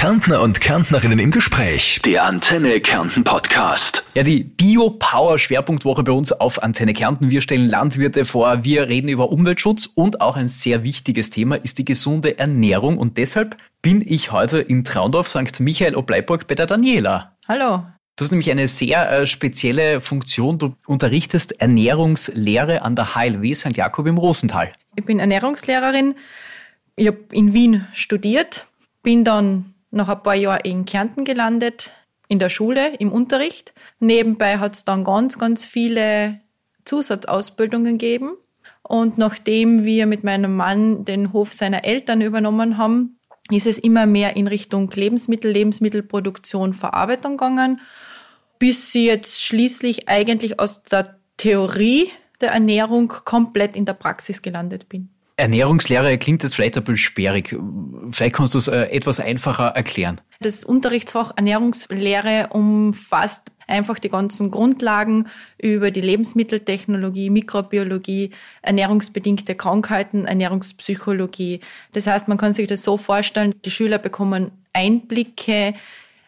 Kärntner und Kärntnerinnen im Gespräch. Der Antenne Kärnten Podcast. Ja, die Bio-Power-Schwerpunktwoche bei uns auf Antenne Kärnten. Wir stellen Landwirte vor, wir reden über Umweltschutz und auch ein sehr wichtiges Thema ist die gesunde Ernährung. Und deshalb bin ich heute in Traundorf, St. Michael Obleiburg bei der Daniela. Hallo. Du hast nämlich eine sehr äh, spezielle Funktion. Du unterrichtest Ernährungslehre an der HLW St. Jakob im Rosental. Ich bin Ernährungslehrerin. Ich habe in Wien studiert, bin dann nach ein paar Jahren in Kärnten gelandet, in der Schule, im Unterricht. Nebenbei hat es dann ganz, ganz viele Zusatzausbildungen gegeben. Und nachdem wir mit meinem Mann den Hof seiner Eltern übernommen haben, ist es immer mehr in Richtung Lebensmittel, Lebensmittelproduktion, Verarbeitung gegangen, bis sie jetzt schließlich eigentlich aus der Theorie der Ernährung komplett in der Praxis gelandet bin. Ernährungslehre klingt jetzt vielleicht ein bisschen sperrig. Vielleicht kannst du es äh, etwas einfacher erklären. Das Unterrichtsfach Ernährungslehre umfasst einfach die ganzen Grundlagen über die Lebensmitteltechnologie, Mikrobiologie, ernährungsbedingte Krankheiten, Ernährungspsychologie. Das heißt, man kann sich das so vorstellen, die Schüler bekommen Einblicke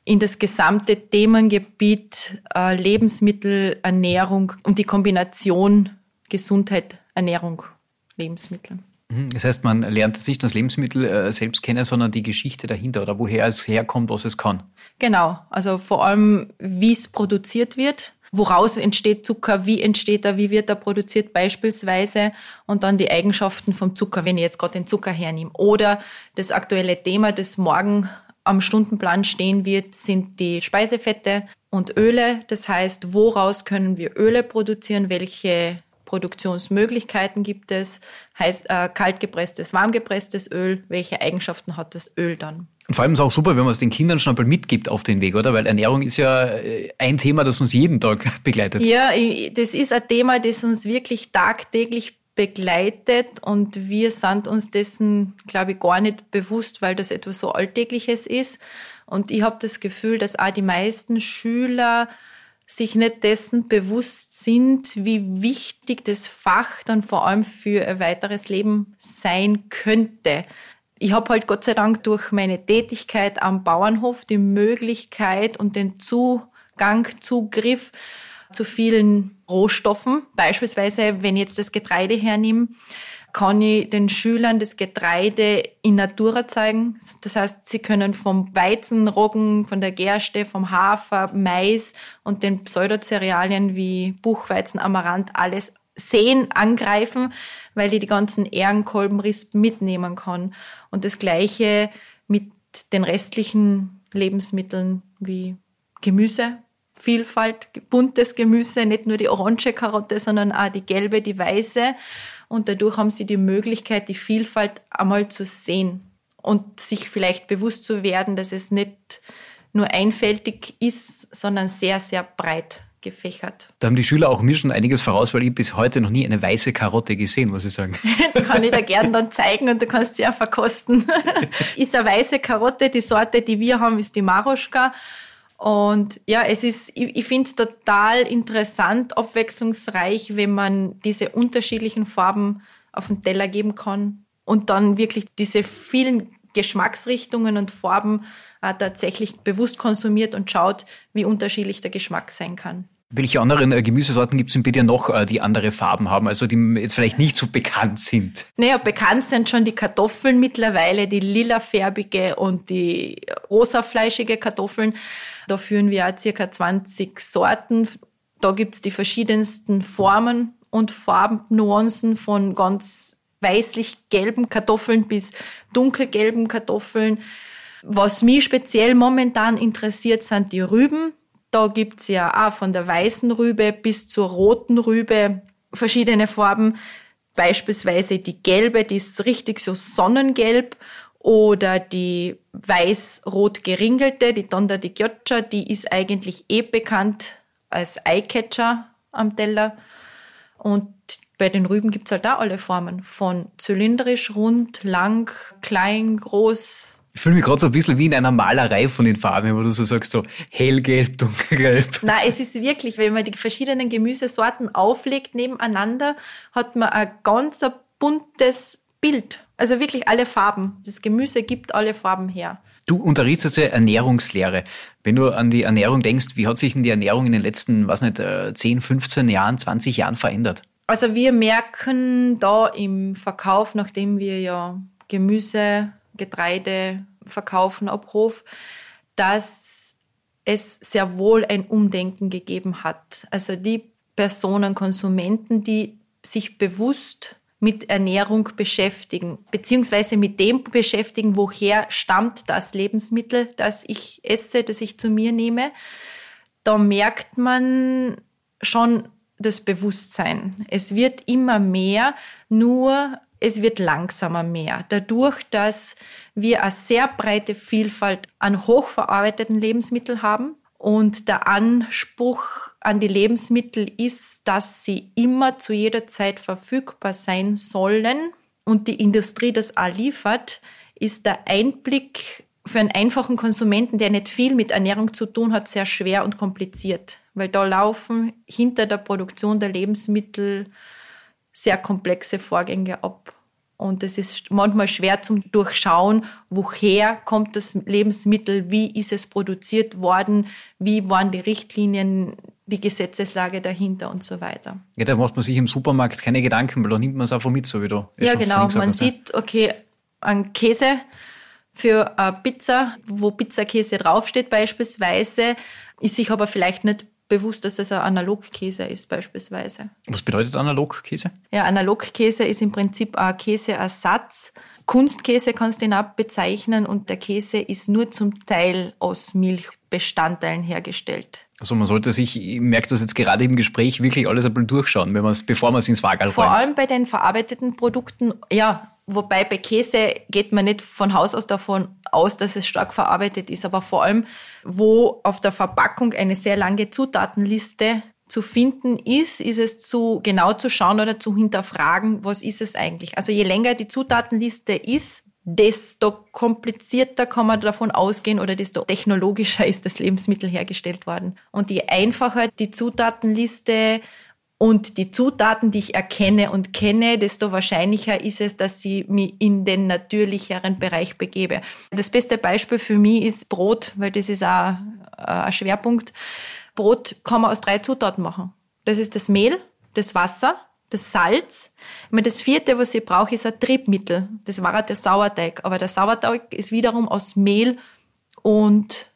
in das gesamte Themengebiet äh, Lebensmittel, Ernährung und die Kombination Gesundheit, Ernährung, Lebensmittel. Mhm. Das heißt, man lernt nicht das Lebensmittel äh, selbst kennen, sondern die Geschichte dahinter oder woher es herkommt, was es kann. Genau, also vor allem, wie es produziert wird, woraus entsteht Zucker, wie entsteht er, wie wird er produziert beispielsweise und dann die Eigenschaften vom Zucker, wenn ich jetzt gerade den Zucker hernehme. Oder das aktuelle Thema, das morgen am Stundenplan stehen wird, sind die Speisefette und Öle. Das heißt, woraus können wir Öle produzieren, welche Produktionsmöglichkeiten gibt es? Heißt äh, kaltgepresstes, warmgepresstes Öl? Welche Eigenschaften hat das Öl dann? Und vor allem ist es auch super, wenn man es den Kindern schon einmal mitgibt auf den Weg, oder? Weil Ernährung ist ja äh, ein Thema, das uns jeden Tag begleitet. Ja, das ist ein Thema, das uns wirklich tagtäglich begleitet und wir sind uns dessen, glaube ich, gar nicht bewusst, weil das etwas so Alltägliches ist. Und ich habe das Gefühl, dass auch die meisten Schüler sich nicht dessen bewusst sind, wie wichtig das Fach dann vor allem für ein weiteres Leben sein könnte. Ich habe halt Gott sei Dank durch meine Tätigkeit am Bauernhof die Möglichkeit und den Zugang, Zugriff zu vielen Rohstoffen. Beispielsweise, wenn ich jetzt das Getreide hernehme, kann ich den Schülern das Getreide in Natura zeigen. Das heißt, sie können vom Weizen, Roggen, von der Gerste, vom Hafer, Mais und den Pseudocerealien wie Buchweizen, Amaranth alles sehen, angreifen, weil ich die ganzen Ehrenkolbenrispen mitnehmen kann. Und das Gleiche mit den restlichen Lebensmitteln wie Gemüse, Vielfalt, buntes Gemüse, nicht nur die orange Karotte, sondern auch die gelbe, die weiße. Und dadurch haben sie die Möglichkeit, die Vielfalt einmal zu sehen und sich vielleicht bewusst zu werden, dass es nicht nur einfältig ist, sondern sehr, sehr breit gefächert. Da haben die Schüler auch mir schon einiges voraus, weil ich bis heute noch nie eine weiße Karotte gesehen, muss ich sagen. kann ich dir gerne dann zeigen und du kannst sie auch verkosten. ist eine weiße Karotte, die Sorte, die wir haben, ist die Maroschka. Und ja, es ist, ich, ich finde es total interessant, abwechslungsreich, wenn man diese unterschiedlichen Farben auf den Teller geben kann und dann wirklich diese vielen Geschmacksrichtungen und Farben äh, tatsächlich bewusst konsumiert und schaut, wie unterschiedlich der Geschmack sein kann. Welche anderen äh, Gemüsesorten gibt es in Bitte noch, äh, die andere Farben haben, also die jetzt vielleicht nicht so bekannt sind? Naja, bekannt sind schon die Kartoffeln mittlerweile, die lilafärbige und die rosafleischige Kartoffeln. Da führen wir auch circa 20 Sorten. Da gibt's die verschiedensten Formen und Farbnuancen von ganz weißlich-gelben Kartoffeln bis dunkelgelben Kartoffeln. Was mich speziell momentan interessiert, sind die Rüben. Da gibt's ja auch von der weißen Rübe bis zur roten Rübe verschiedene Farben. Beispielsweise die gelbe, die ist richtig so sonnengelb oder die weiß-rot geringelte, die Tonda di Chioccia, die ist eigentlich eh bekannt als Eyecatcher am Teller. Und bei den Rüben gibt's halt auch alle Formen. Von zylindrisch, rund, lang, klein, groß. Ich fühle mich gerade so ein bisschen wie in einer Malerei von den Farben, wo du so sagst, so hellgelb, dunkelgelb. Nein, es ist wirklich, wenn man die verschiedenen Gemüsesorten auflegt nebeneinander, hat man ein ganz buntes Bild. Also wirklich alle Farben. Das Gemüse gibt alle Farben her. Du unterrichtest ja Ernährungslehre. Wenn du an die Ernährung denkst, wie hat sich denn die Ernährung in den letzten, was nicht, 10, 15 Jahren, 20 Jahren verändert? Also wir merken da im Verkauf, nachdem wir ja Gemüse, Getreide verkaufen ab Hof, dass es sehr wohl ein Umdenken gegeben hat. Also die Personen, Konsumenten, die sich bewusst mit Ernährung beschäftigen, beziehungsweise mit dem beschäftigen, woher stammt das Lebensmittel, das ich esse, das ich zu mir nehme. Da merkt man schon das Bewusstsein. Es wird immer mehr, nur es wird langsamer mehr. Dadurch, dass wir eine sehr breite Vielfalt an hochverarbeiteten Lebensmitteln haben und der Anspruch an die Lebensmittel ist, dass sie immer zu jeder Zeit verfügbar sein sollen und die Industrie das auch liefert, ist der Einblick für einen einfachen Konsumenten, der nicht viel mit Ernährung zu tun hat, sehr schwer und kompliziert, weil da laufen hinter der Produktion der Lebensmittel sehr komplexe Vorgänge ab. Und es ist manchmal schwer zum Durchschauen, woher kommt das Lebensmittel, wie ist es produziert worden, wie waren die Richtlinien, die Gesetzeslage dahinter und so weiter. Ja, da macht man sich im Supermarkt keine Gedanken, weil da nimmt man es einfach mit, so wie du. Ja, genau. Man sieht, okay, ein Käse für eine Pizza, wo Pizzakäse draufsteht beispielsweise, ist sich aber vielleicht nicht bewusst, dass es ein Analogkäse ist beispielsweise. Was bedeutet Analogkäse? Ja, Analogkäse ist im Prinzip ein Käseersatz. Kunstkäse kannst du ihn auch bezeichnen und der Käse ist nur zum Teil aus Milchbestandteilen hergestellt. Also man sollte sich, ich merke das jetzt gerade im Gespräch, wirklich alles ein bisschen durchschauen, wenn man bevor man es ins Wagen Vor allem bei den verarbeiteten Produkten, ja, wobei bei Käse geht man nicht von Haus aus davon aus, dass es stark verarbeitet ist, aber vor allem, wo auf der Verpackung eine sehr lange Zutatenliste zu finden ist, ist es zu genau zu schauen oder zu hinterfragen, was ist es eigentlich. Also je länger die Zutatenliste ist, desto komplizierter kann man davon ausgehen oder desto technologischer ist das Lebensmittel hergestellt worden. Und je einfacher die Zutatenliste und die Zutaten, die ich erkenne und kenne, desto wahrscheinlicher ist es, dass sie mich in den natürlicheren Bereich begebe. Das beste Beispiel für mich ist Brot, weil das ist auch äh, ein Schwerpunkt. Brot kann man aus drei Zutaten machen. Das ist das Mehl, das Wasser das Salz. Ich meine, das vierte, was ich brauche, ist ein Triebmittel. Das war der Sauerteig. Aber der Sauerteig ist wiederum aus Mehl und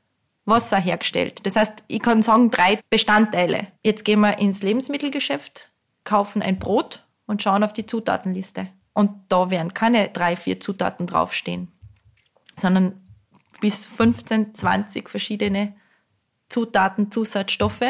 Wasser hergestellt. Das heißt, ich kann sagen, drei Bestandteile. Jetzt gehen wir ins Lebensmittelgeschäft, kaufen ein Brot und schauen auf die Zutatenliste. Und da werden keine drei, vier Zutaten draufstehen, sondern bis 15, 20 verschiedene Zutaten, Zusatzstoffe,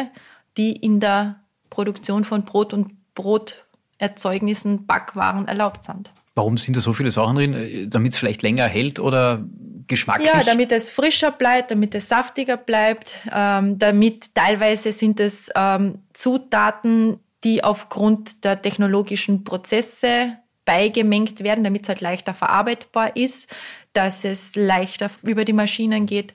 die in der Produktion von Brot und Brot Erzeugnissen, Backwaren erlaubt sind. Warum sind da so viele Sachen drin? Damit es vielleicht länger hält oder geschmacklich? Ja, damit es frischer bleibt, damit es saftiger bleibt, ähm, damit teilweise sind es ähm, Zutaten, die aufgrund der technologischen Prozesse beigemengt werden, damit es halt leichter verarbeitbar ist, dass es leichter über die Maschinen geht.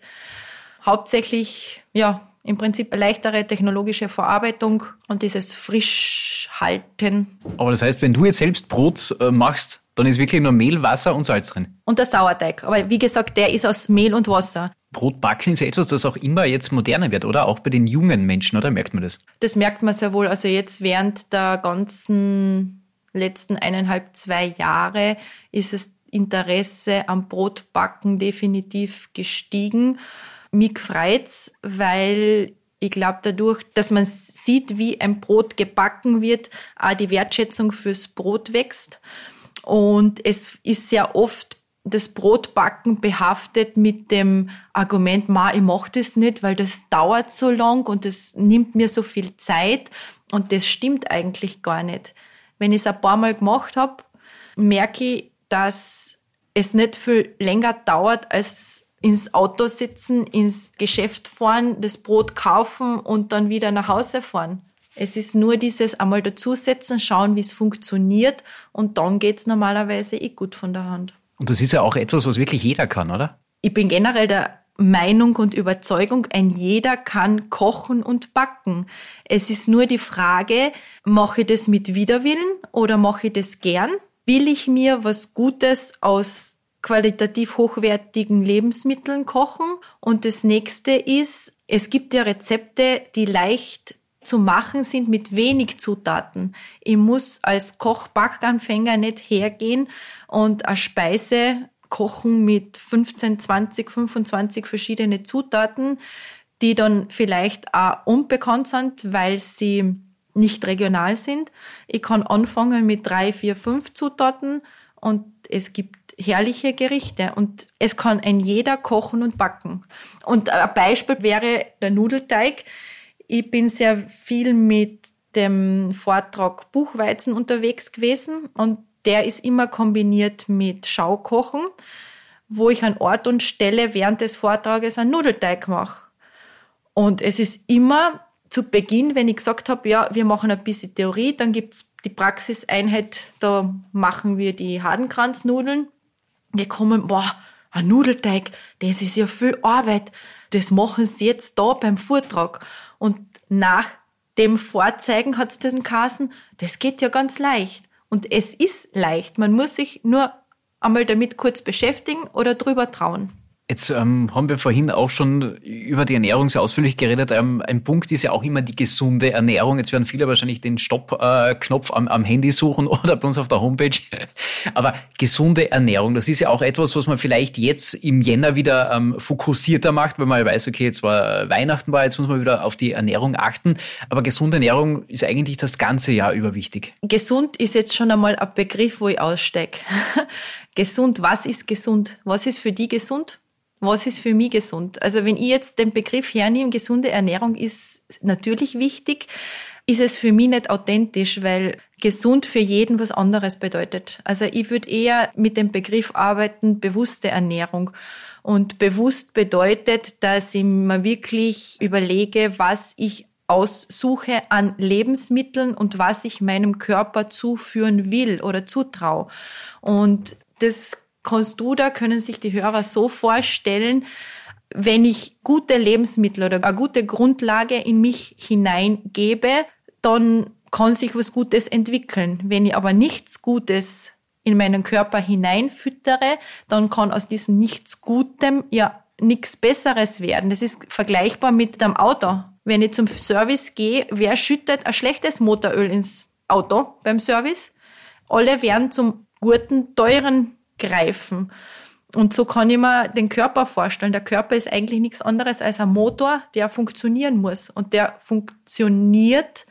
Hauptsächlich, ja, im Prinzip eine leichtere technologische Verarbeitung und dieses Frischhalten. Aber das heißt, wenn du jetzt selbst Brot äh, machst, dann ist wirklich nur Mehl, Wasser und Salz drin. Und der Sauerteig. Aber wie gesagt, der ist aus Mehl und Wasser. Brotbacken ist ja etwas, das auch immer jetzt moderner wird, oder? Auch bei den jungen Menschen, oder? Merkt man das? Das merkt man sehr wohl. Also jetzt während der ganzen letzten eineinhalb, zwei Jahre ist das Interesse am Brotbacken definitiv gestiegen mich freut's, weil ich glaube, dadurch, dass man sieht, wie ein Brot gebacken wird, auch die Wertschätzung fürs Brot wächst. Und es ist sehr oft das Brotbacken behaftet mit dem Argument, ma, ich mach das nicht, weil das dauert so lang und das nimmt mir so viel Zeit. Und das stimmt eigentlich gar nicht. Wenn ich es ein paar Mal gemacht habe, merke ich, dass es nicht viel länger dauert, als ins Auto sitzen, ins Geschäft fahren, das Brot kaufen und dann wieder nach Hause fahren. Es ist nur dieses einmal dazusetzen, schauen, wie es funktioniert und dann geht's normalerweise eh gut von der Hand. Und das ist ja auch etwas, was wirklich jeder kann, oder? Ich bin generell der Meinung und Überzeugung, ein jeder kann kochen und backen. Es ist nur die Frage, mache ich das mit Widerwillen oder mache ich das gern? Will ich mir was Gutes aus qualitativ hochwertigen Lebensmitteln kochen. Und das nächste ist, es gibt ja Rezepte, die leicht zu machen sind mit wenig Zutaten. Ich muss als Koch-Backanfänger nicht hergehen und eine Speise kochen mit 15, 20, 25 verschiedene Zutaten, die dann vielleicht auch unbekannt sind, weil sie nicht regional sind. Ich kann anfangen mit drei, vier, fünf Zutaten und es gibt herrliche Gerichte und es kann ein jeder kochen und backen. Und ein Beispiel wäre der Nudelteig. Ich bin sehr viel mit dem Vortrag Buchweizen unterwegs gewesen und der ist immer kombiniert mit Schaukochen, wo ich an Ort und Stelle während des Vortrages einen Nudelteig mache. Und es ist immer zu Beginn, wenn ich gesagt habe, ja, wir machen ein bisschen Theorie, dann gibt's die Praxiseinheit, da machen wir die Hadenkranznudeln. Wir kommen, boah, ein Nudelteig, das ist ja viel Arbeit. Das machen sie jetzt da beim Vortrag. Und nach dem Vorzeigen hat's den Kassen, das geht ja ganz leicht. Und es ist leicht. Man muss sich nur einmal damit kurz beschäftigen oder drüber trauen. Jetzt ähm, haben wir vorhin auch schon über die Ernährung sehr ausführlich geredet. Ähm, ein Punkt ist ja auch immer die gesunde Ernährung. Jetzt werden viele wahrscheinlich den Stopp-Knopf äh, am, am, Handy suchen oder bei uns auf der Homepage. Aber gesunde Ernährung, das ist ja auch etwas, was man vielleicht jetzt im Jänner wieder ähm, fokussierter macht, weil man weiß, okay, jetzt war Weihnachten war, jetzt muss man wieder auf die Ernährung achten. Aber gesunde Ernährung ist eigentlich das ganze Jahr über wichtig. Gesund ist jetzt schon einmal ein Begriff, wo ich ausstecke. gesund, was ist gesund? Was ist für die gesund? Was ist für mich gesund? Also wenn ich jetzt den Begriff hernehme, gesunde Ernährung ist natürlich wichtig, ist es für mich nicht authentisch, weil gesund für jeden was anderes bedeutet. Also ich würde eher mit dem Begriff arbeiten, bewusste Ernährung. Und bewusst bedeutet, dass ich mir wirklich überlege, was ich aussuche an Lebensmitteln und was ich meinem Körper zuführen will oder zutraue. Und das kannst du da, können sich die Hörer so vorstellen, wenn ich gute Lebensmittel oder eine gute Grundlage in mich hineingebe, dann kann sich was Gutes entwickeln. Wenn ich aber nichts Gutes in meinen Körper hineinfüttere, dann kann aus diesem nichts Gutem ja nichts Besseres werden. Das ist vergleichbar mit dem Auto. Wenn ich zum Service gehe, wer schüttet ein schlechtes Motoröl ins Auto beim Service? Alle werden zum guten, teuren greifen. Und so kann ich mir den Körper vorstellen. Der Körper ist eigentlich nichts anderes als ein Motor, der funktionieren muss. Und der funktioniert,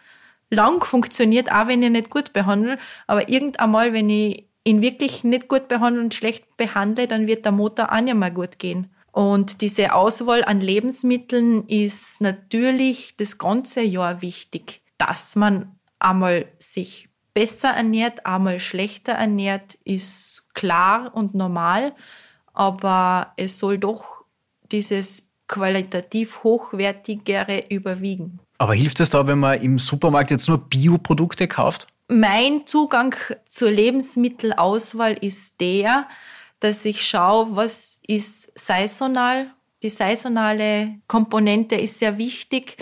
lang funktioniert, auch wenn ich nicht gut behandle. Aber irgendwann mal, wenn ich ihn wirklich nicht gut behandle und schlecht behandle, dann wird der Motor auch nicht mehr gut gehen. Und diese Auswahl an Lebensmitteln ist natürlich das ganze Jahr wichtig, dass man einmal sich besser ernährt, einmal schlechter ernährt, ist klar und normal, aber es soll doch dieses qualitativ hochwertigere überwiegen. Aber hilft es da, wenn man im Supermarkt jetzt nur Bioprodukte kauft? Mein Zugang zur Lebensmittelauswahl ist der, dass ich schaue, was ist saisonal. Die saisonale Komponente ist sehr wichtig.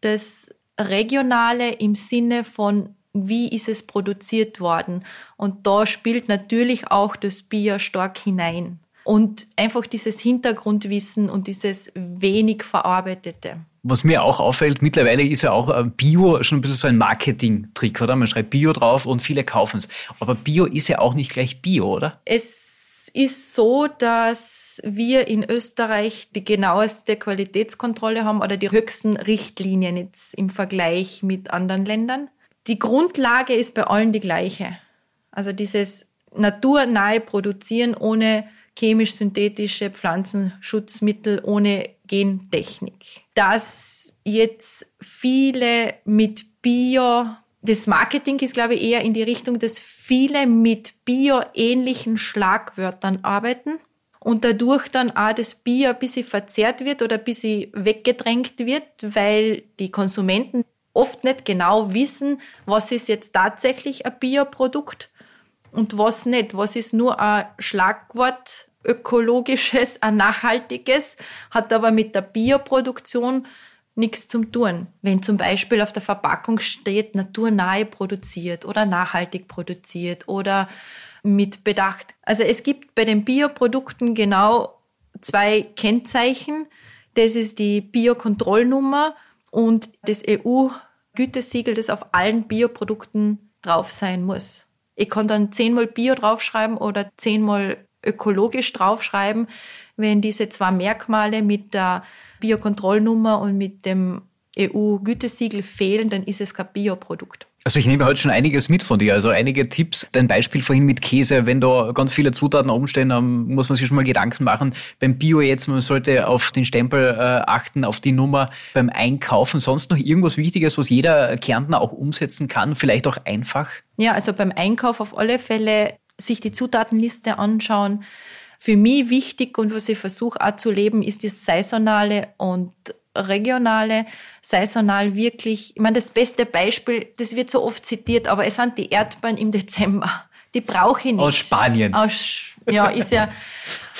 Das Regionale im Sinne von wie ist es produziert worden. Und da spielt natürlich auch das Bier stark hinein. Und einfach dieses Hintergrundwissen und dieses wenig verarbeitete. Was mir auch auffällt, mittlerweile ist ja auch äh, Bio schon ein bisschen so ein Marketing-Trick, oder? Man schreibt Bio drauf und viele kaufen es. Aber Bio ist ja auch nicht gleich Bio, oder? Es ist so, dass wir in Österreich die genaueste Qualitätskontrolle haben oder die höchsten Richtlinien jetzt im Vergleich mit anderen Ländern die Grundlage ist bei allen die gleiche. Also dieses naturnahe Produzieren ohne chemisch-synthetische Pflanzenschutzmittel, ohne Gentechnik. Dass jetzt viele mit Bio, das Marketing ist, glaube ich, eher in die Richtung, dass viele mit Bio-ähnlichen Schlagwörtern arbeiten und dadurch dann auch das Bio ein bisschen verzerrt wird oder ein bisschen weggedrängt wird, weil die Konsumenten oft nicht genau wissen, was ist jetzt tatsächlich ein Bioprodukt und was nicht. Was ist nur ein Schlagwort, ökologisches, ein nachhaltiges, hat aber mit der Bioproduktion nichts zu tun. Wenn zum Beispiel auf der Verpackung steht, naturnahe produziert oder nachhaltig produziert oder mit bedacht. Also es gibt bei den Bioprodukten genau zwei Kennzeichen. Das ist die Biokontrollnummer und das EU-Gütesiegel, das auf allen Bioprodukten drauf sein muss. Ich kann dann zehnmal Bio draufschreiben oder zehnmal ökologisch draufschreiben. Wenn diese zwei Merkmale mit der Biokontrollnummer und mit dem EU-Gütesiegel fehlen, dann ist es kein Bioprodukt. Also ich nehme heute schon einiges mit von dir, also einige Tipps. Dein Beispiel vorhin mit Käse, wenn da ganz viele Zutaten oben stehen, dann muss man sich schon mal Gedanken machen. Beim Bio jetzt, man sollte auf den Stempel äh, achten, auf die Nummer beim Einkaufen. Sonst noch irgendwas Wichtiges, was jeder Kärntner auch umsetzen kann, vielleicht auch einfach? Ja, also beim Einkauf auf alle Fälle sich die Zutatenliste anschauen. Für mich wichtig und was ich versuche auch zu leben, ist das Saisonale und regionale, saisonal wirklich, ich meine, das beste Beispiel, das wird so oft zitiert, aber es sind die Erdbeeren im Dezember. Die brauche ich nicht. Aus Spanien. Aus, ja, ist ja.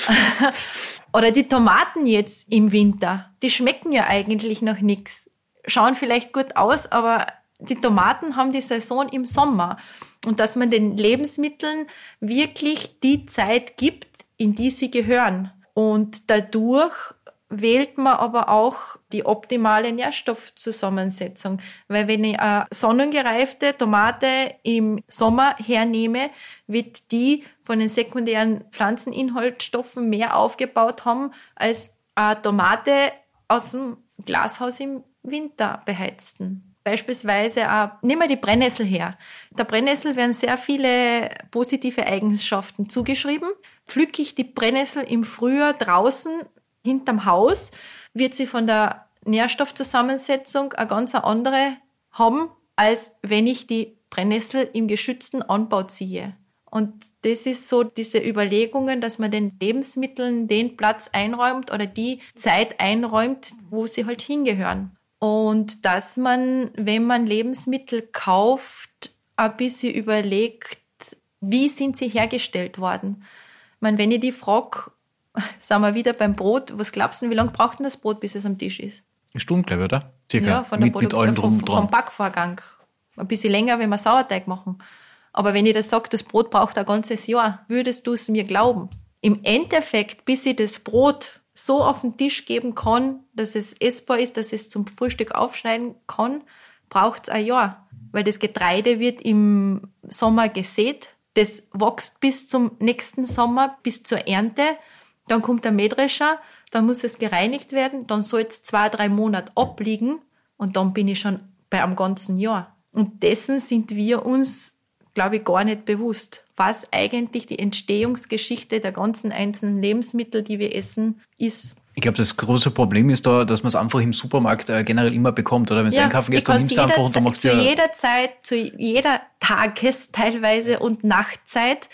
Oder die Tomaten jetzt im Winter, die schmecken ja eigentlich noch nichts. Schauen vielleicht gut aus, aber die Tomaten haben die Saison im Sommer. Und dass man den Lebensmitteln wirklich die Zeit gibt, in die sie gehören. Und dadurch wählt man aber auch die optimale Nährstoffzusammensetzung. Weil wenn ich eine sonnengereifte Tomate im Sommer hernehme, wird die von den sekundären Pflanzeninhaltsstoffen mehr aufgebaut haben als eine Tomate aus dem Glashaus im Winter beheizten. Beispielsweise, nehmen wir die Brennnessel her. Der Brennnessel werden sehr viele positive Eigenschaften zugeschrieben. Pflücke ich die Brennnessel im Frühjahr draußen hinterm Haus, wird sie von der Nährstoffzusammensetzung eine ganz andere haben, als wenn ich die Brennnessel im geschützten Anbau ziehe. Und das ist so diese Überlegungen, dass man den Lebensmitteln den Platz einräumt oder die Zeit einräumt, wo sie halt hingehören. Und dass man, wenn man Lebensmittel kauft, ein bisschen überlegt, wie sind sie hergestellt worden. Ich meine, wenn ich die frage, sind wir wieder beim Brot. Was glaubst du, wie lange braucht denn das Brot, bis es am Tisch ist? Eine Stunde, glaube ich, oder? Circa. Ja, von der mit, mit allem drum, vom, vom Backvorgang. Ein bisschen länger, wenn wir Sauerteig machen. Aber wenn ich das sage, das Brot braucht ein ganzes Jahr, würdest du es mir glauben? Im Endeffekt, bis ich das Brot so auf den Tisch geben kann, dass es essbar ist, dass es zum Frühstück aufschneiden kann, braucht es ein Jahr. Weil das Getreide wird im Sommer gesät, das wächst bis zum nächsten Sommer, bis zur Ernte dann kommt der Mähdrescher, dann muss es gereinigt werden, dann soll es zwei, drei Monate abliegen und dann bin ich schon bei einem ganzen Jahr. Und dessen sind wir uns, glaube ich, gar nicht bewusst, was eigentlich die Entstehungsgeschichte der ganzen einzelnen Lebensmittel, die wir essen, ist. Ich glaube, das große Problem ist da, dass man es einfach im Supermarkt äh, generell immer bekommt. Oder wenn du ja, einkaufen gehst, dann nimmst du einfach und dann machst du ja... Zu jeder Zeit, zu jeder Tages- teilweise und Nachtzeit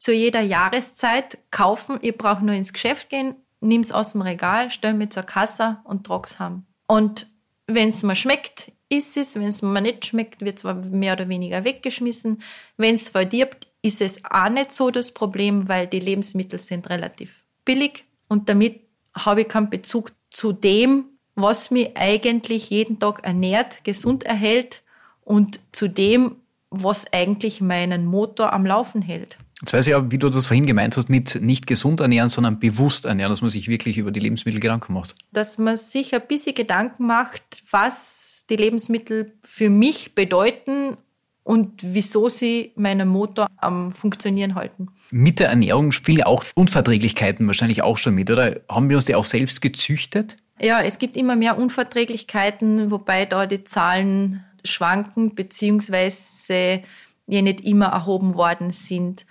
zu jeder Jahreszeit kaufen. Ich brauche nur ins Geschäft gehen, nimm's aus dem Regal, stell mir zur Kasse und trag's haben. Und wenn es mir schmeckt, ist es. Wenn es mir nicht schmeckt, wird es mehr oder weniger weggeschmissen. Wenn es verdirbt, ist es auch nicht so das Problem, weil die Lebensmittel sind relativ billig und damit habe ich keinen Bezug zu dem, was mich eigentlich jeden Tag ernährt, gesund erhält und zu dem, was eigentlich meinen Motor am Laufen hält. Jetzt weiß ich auch, wie du das vorhin gemeint hast, mit nicht gesund ernähren, sondern bewusst ernähren, dass man sich wirklich über die Lebensmittel Gedanken macht. Dass man sich ein bisschen Gedanken macht, was die Lebensmittel für mich bedeuten und wieso sie meinen Motor am Funktionieren halten. Mit der Ernährung spielen auch Unverträglichkeiten wahrscheinlich auch schon mit, oder? Haben wir uns die auch selbst gezüchtet? Ja, es gibt immer mehr Unverträglichkeiten, wobei da die Zahlen schwanken, beziehungsweise ja nicht immer erhoben worden sind.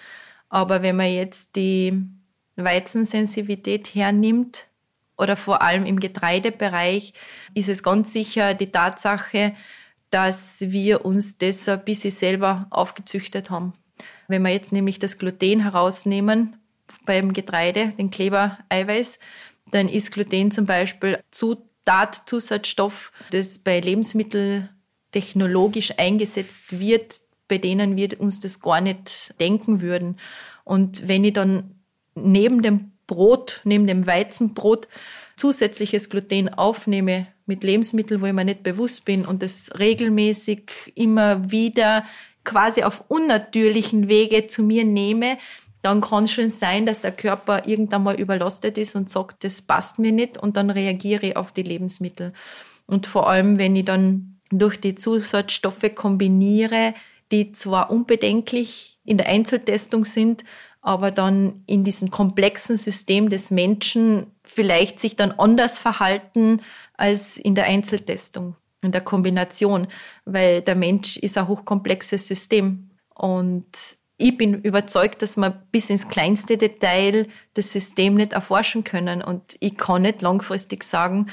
Aber wenn man jetzt die Weizensensitivität hernimmt, oder vor allem im Getreidebereich, ist es ganz sicher die Tatsache, dass wir uns das ein bisschen selber aufgezüchtet haben. Wenn wir jetzt nämlich das Gluten herausnehmen beim Getreide, den Klebereiweiß, dann ist Gluten zum Beispiel Zutat, Zusatzstoff, das bei Lebensmitteln technologisch eingesetzt wird, bei denen wir uns das gar nicht denken würden. Und wenn ich dann neben dem Brot, neben dem Weizenbrot zusätzliches Gluten aufnehme mit Lebensmitteln, wo ich mir nicht bewusst bin und das regelmäßig immer wieder quasi auf unnatürlichen Wege zu mir nehme, dann kann es schon sein, dass der Körper irgendwann mal überlastet ist und sagt, das passt mir nicht und dann reagiere ich auf die Lebensmittel. Und vor allem, wenn ich dann durch die Zusatzstoffe kombiniere, die zwar unbedenklich in der Einzeltestung sind, aber dann in diesem komplexen System des Menschen vielleicht sich dann anders verhalten als in der Einzeltestung, in der Kombination, weil der Mensch ist ein hochkomplexes System. Und ich bin überzeugt, dass wir bis ins kleinste Detail das System nicht erforschen können. Und ich kann nicht langfristig sagen,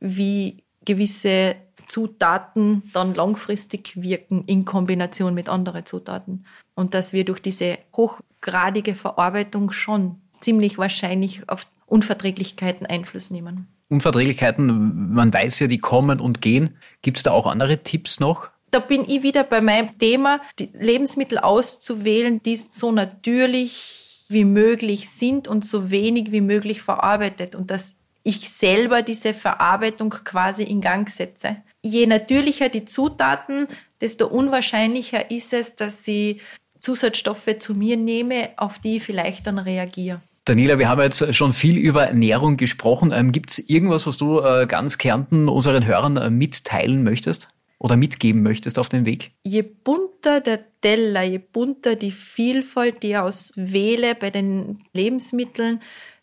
wie gewisse Zutaten dann langfristig wirken in Kombination mit anderen Zutaten. Und dass wir durch diese hochgradige Verarbeitung schon ziemlich wahrscheinlich auf Unverträglichkeiten Einfluss nehmen. Unverträglichkeiten, man weiß ja, die kommen und gehen. Gibt es da auch andere Tipps noch? Da bin ich wieder bei meinem Thema, die Lebensmittel auszuwählen, die so natürlich wie möglich sind und so wenig wie möglich verarbeitet. Und dass ich selber diese Verarbeitung quasi in Gang setze. Je natürlicher die Zutaten, desto unwahrscheinlicher ist es, dass sie Zusatzstoffe zu mir nehme, auf die ich vielleicht dann reagiere. Daniela, wir haben jetzt schon viel über Ernährung gesprochen. Ähm, Gibt es irgendwas, was du äh, ganz Kärnten unseren Hörern äh, mitteilen möchtest oder mitgeben möchtest auf den Weg? Je bunter der Teller, je bunter die Vielfalt, die ich auswähle bei den Lebensmitteln,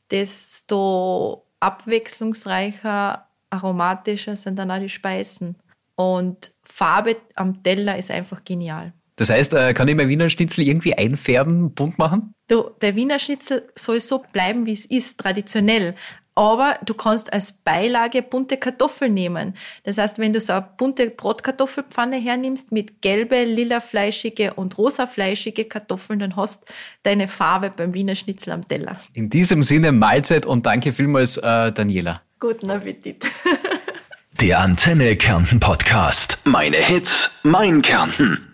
desto abwechslungsreicher, aromatischer sind dann auch die Speisen. Und Farbe am Teller ist einfach genial. Das heißt, äh, kann ich mein Wiener Schnitzel irgendwie einfärben, bunt machen? Du, der Wiener Schnitzel soll so bleiben, wie es ist, traditionell. Aber du kannst als Beilage bunte Kartoffeln nehmen. Das heißt, wenn du so eine bunte Brotkartoffelpfanne hernimmst mit gelbe, lila fleischige und rosa fleischige Kartoffeln, dann hast deine Farbe beim Wiener Schnitzel am Teller. In diesem Sinne Mahlzeit und danke vielmals, äh, Daniela. Guten Appetit. Der Antenne Kärnten Podcast. Meine Hits, mein Kärnten.